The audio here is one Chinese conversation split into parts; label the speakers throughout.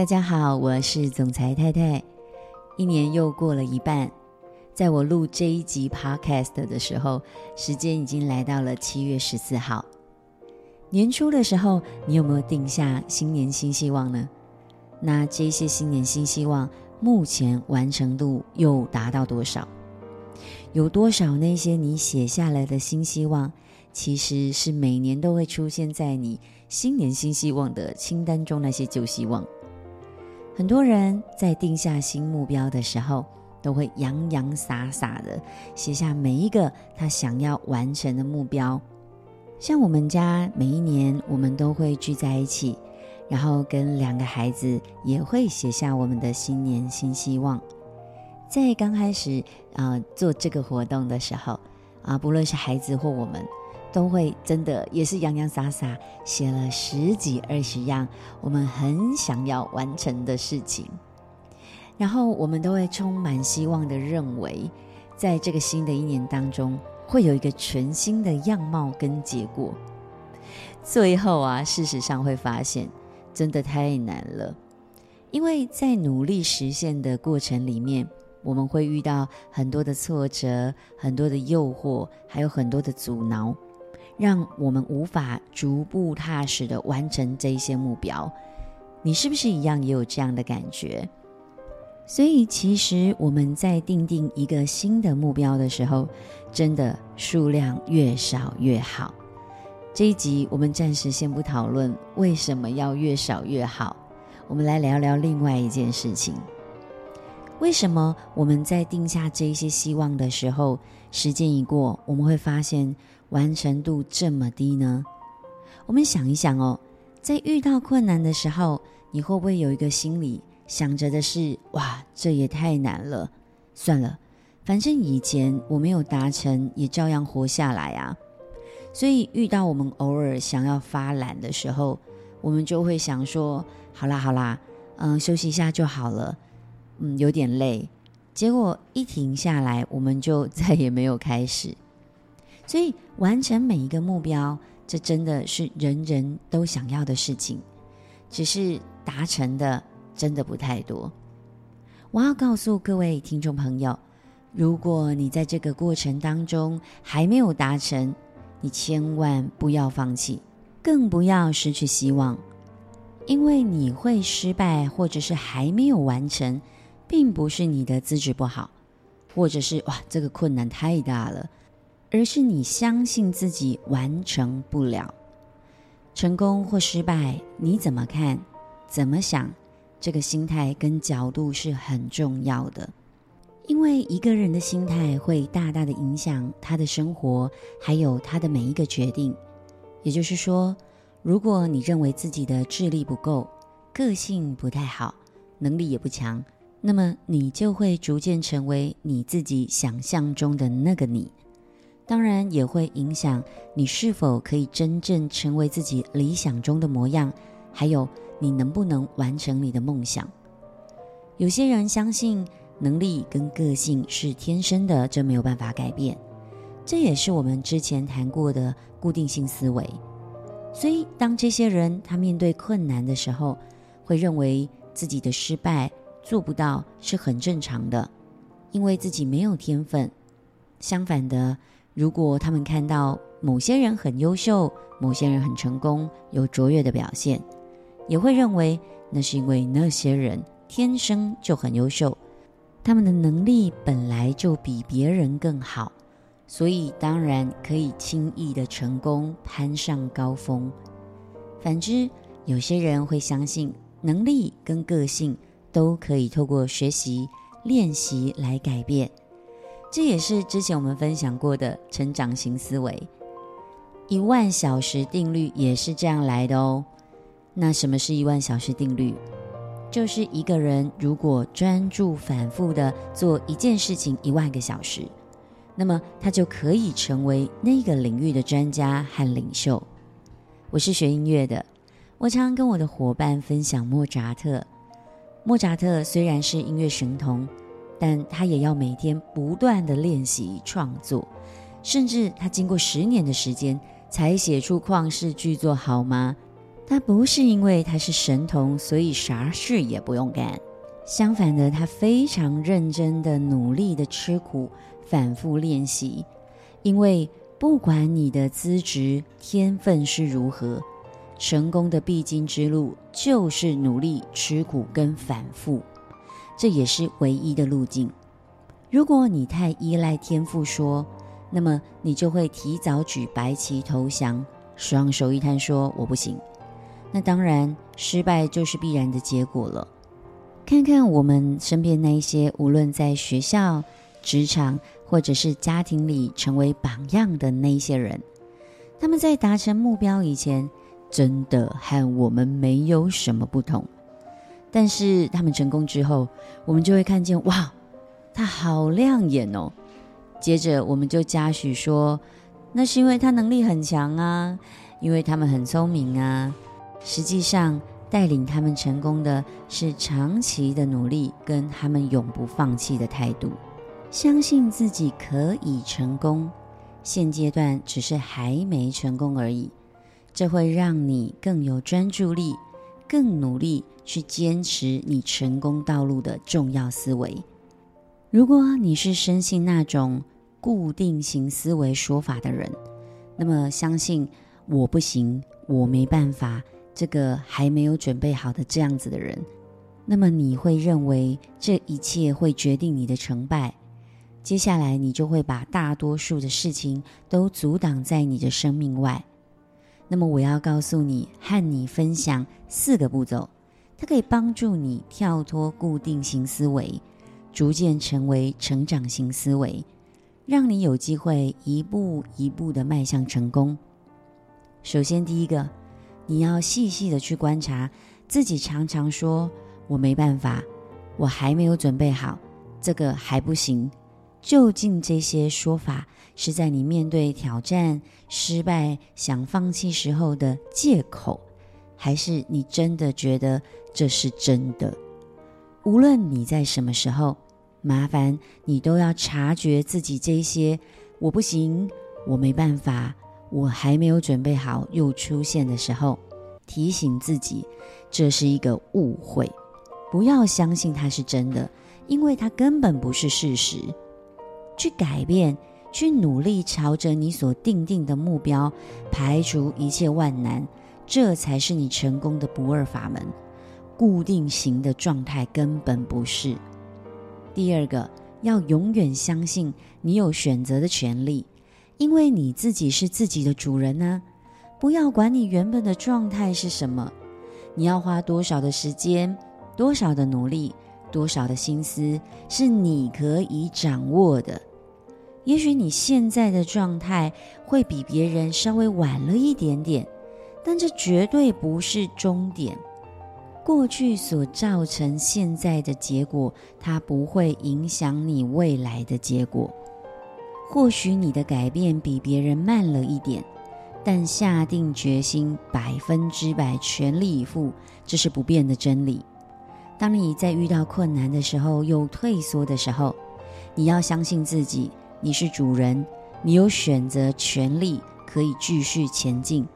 Speaker 1: 大家好，我是总裁太太。一年又过了一半，在我录这一集 Podcast 的时候，时间已经来到了七月十四号。年初的时候，你有没有定下新年新希望呢？那这些新年新希望，目前完成度又达到多少？有多少那些你写下来的新希望，其实是每年都会出现在你新年新希望的清单中那些旧希望？很多人在定下新目标的时候，都会洋洋洒洒的写下每一个他想要完成的目标。像我们家每一年，我们都会聚在一起，然后跟两个孩子也会写下我们的新年新希望。在刚开始啊、做这个活动的时候啊，不论是孩子或我们。都会真的也是洋洋洒洒写了十几二十样我们很想要完成的事情，然后我们都会充满希望的认为，在这个新的一年当中会有一个全新的样貌跟结果。最后啊，事实上会发现真的太难了，因为在努力实现的过程里面，我们会遇到很多的挫折、很多的诱惑，还有很多的阻挠。让我们无法逐步踏实的完成这一些目标，你是不是一样也有这样的感觉？所以，其实我们在定定一个新的目标的时候，真的数量越少越好。这一集我们暂时先不讨论为什么要越少越好，我们来聊聊另外一件事情：为什么我们在定下这一些希望的时候，时间一过，我们会发现，完成度这么低呢？我们想一想哦，在遇到困难的时候，你会不会有一个心里想着的是：哇，这也太难了，算了，反正以前我没有达成，也照样活下来啊。所以遇到我们偶尔想要发懒的时候，我们就会想说：好啦好啦，嗯，休息一下就好了，嗯，有点累。结果一停下来，我们就再也没有开始。所以，完成每一个目标，这真的是人人都想要的事情，只是达成的真的不太多。我要告诉各位听众朋友，如果你在这个过程当中还没有达成，你千万不要放弃，更不要失去希望，因为你会失败，或者是还没有完成，并不是你的资质不好，或者是哇，这个困难太大了。而是你相信自己完成不了，成功或失败，你怎么看？怎么想？这个心态跟角度是很重要的，因为一个人的心态会大大的影响他的生活，还有他的每一个决定。也就是说，如果你认为自己的智力不够，个性不太好，能力也不强，那么你就会逐渐成为你自己想象中的那个你。当然也会影响你是否可以真正成为自己理想中的模样，还有你能不能完成你的梦想。有些人相信能力跟个性是天生的，这没有办法改变，这也是我们之前谈过的固定性思维。所以，当这些人他面对困难的时候，会认为自己的失败做不到是很正常的，因为自己没有天分。相反的。如果他们看到某些人很优秀，某些人很成功，有卓越的表现，也会认为那是因为那些人天生就很优秀，他们的能力本来就比别人更好，所以当然可以轻易的成功，攀上高峰。反之，有些人会相信能力跟个性都可以透过学习、练习来改变。这也是之前我们分享过的成长型思维，一万小时定律也是这样来的哦。那什么是一万小时定律？就是一个人如果专注反复的做一件事情一万个小时，那么他就可以成为那个领域的专家和领袖。我是学音乐的，我常常跟我的伙伴分享莫扎特。莫扎特虽然是音乐神童。但他也要每天不断的练习创作，甚至他经过十年的时间才写出旷世巨作，好吗？他不是因为他是神童，所以啥事也不用干。相反的，他非常认真的、努力的吃苦，反复练习。因为不管你的资质、天分是如何，成功的必经之路就是努力、吃苦跟反复，这也是唯一的路径。如果你太依赖天赋说，那么你就会提早举白旗投降，双手一摊说我不行。那当然，失败就是必然的结果了。看看我们身边那一些，无论在学校、职场或者是家庭里成为榜样的那些人，他们在达成目标以前，真的和我们没有什么不同。但是他们成功之后，我们就会看见，哇，他好亮眼哦。接着我们就嘉许说，那是因为他能力很强啊，因为他们很聪明啊。实际上，带领他们成功的是长期的努力跟他们永不放弃的态度，相信自己可以成功。现阶段只是还没成功而已，这会让你更有专注力，更努力去坚持你成功道路的重要思维。如果你是深信那种固定型思维说法的人，那么相信我不行，我没办法。这个还没有准备好的这样子的人，那么你会认为这一切会决定你的成败，接下来你就会把大多数的事情都阻挡在你的生命外。那么我要告诉你，和你分享四个步骤，它可以帮助你跳脱固定型思维，逐渐成为成长型思维，让你有机会一步一步的迈向成功。首先，第一个。你要细细的去观察自己，常常说“我没办法，我还没有准备好，这个还不行”。究竟这些说法是在你面对挑战、失败、想放弃时候的借口，还是你真的觉得这是真的？无论你在什么时候，麻烦你都要察觉自己这些“我不行，我没办法”。我还没有准备好，又出现的时候，提醒自己，这是一个误会，不要相信它是真的，因为它根本不是事实。去改变，去努力，朝着你所定定的目标，排除一切万难，这才是你成功的不二法门。固定型的状态根本不是。第二个，要永远相信你有选择的权利。因为你自己是自己的主人呢，不要管你原本的状态是什么，你要花多少的时间、多少的努力、多少的心思，是你可以掌握的。也许你现在的状态会比别人稍微晚了一点点，但这绝对不是终点。过去所造成现在的结果，它不会影响你未来的结果。或许你的改变比别人慢了一点，但下定决心百分之百全力以赴，这是不变的真理。当你在遇到困难的时候，又退缩的时候，你要相信自己，你是主人，你有选择权利，可以继续前进。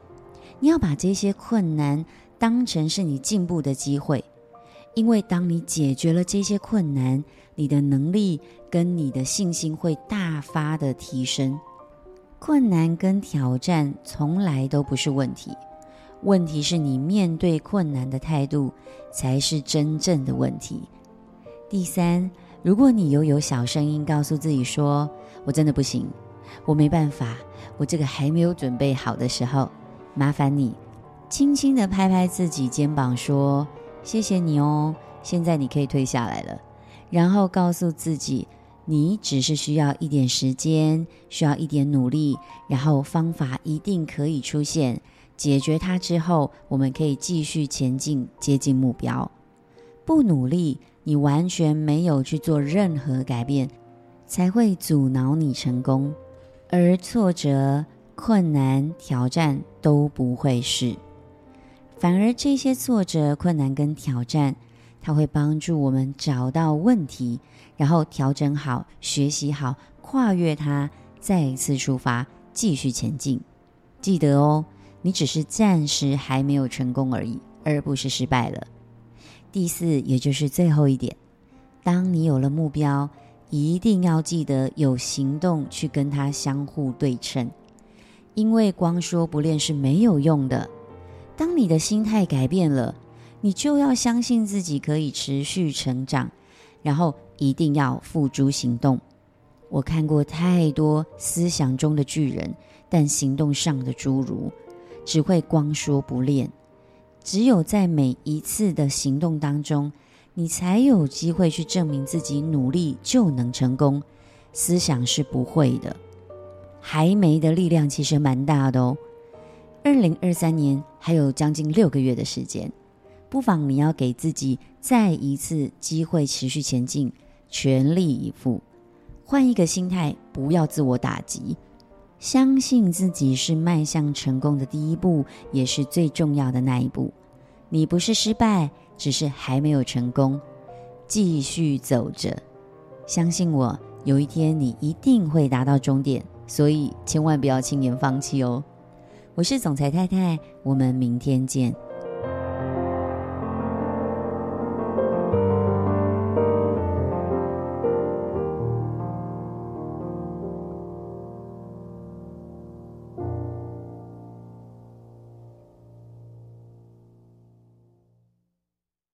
Speaker 1: 你要把这些困难当成是你进步的机会，因为当你解决了这些困难，你的能力跟你的信心会大发的提升。困难跟挑战从来都不是问题，问题是你面对困难的态度才是真正的问题。第三，如果你又有小声音告诉自己说：“我真的不行，我没办法，我这个还没有准备好的时候”，麻烦你轻轻的拍拍自己肩膀说：“谢谢你哦，现在你可以退下来了。”然后告诉自己，你只是需要一点时间，需要一点努力，然后方法一定可以出现。解决它之后，我们可以继续前进，接近目标。不努力，你完全没有去做任何改变，才会阻挠你成功。而挫折、困难、挑战都不会是，反而这些挫折、困难跟挑战。它会帮助我们找到问题，然后调整好、学习好、跨越它，再一次出发，继续前进。记得哦，你只是暂时还没有成功而已，而不是失败了。第四，也就是最后一点，当你有了目标，一定要记得有行动去跟它相互对称，因为光说不练是没有用的。当你的心态改变了，你就要相信自己可以持续成长，然后一定要付诸行动。我看过太多思想中的巨人，但行动上的侏儒，只会光说不练。只有在每一次的行动当中，你才有机会去证明自己努力就能成功。思想是不会的，还没的力量其实蛮大的哦。二零二三年还有将近六个月的时间，不妨你要给自己再一次机会，持续前进，全力以赴。换一个心态，不要自我打击，相信自己是迈向成功的第一步，也是最重要的那一步。你不是失败，只是还没有成功。继续走着，相信我，有一天你一定会达到终点。所以千万不要轻言放弃哦。我是总裁太太，我们明天见。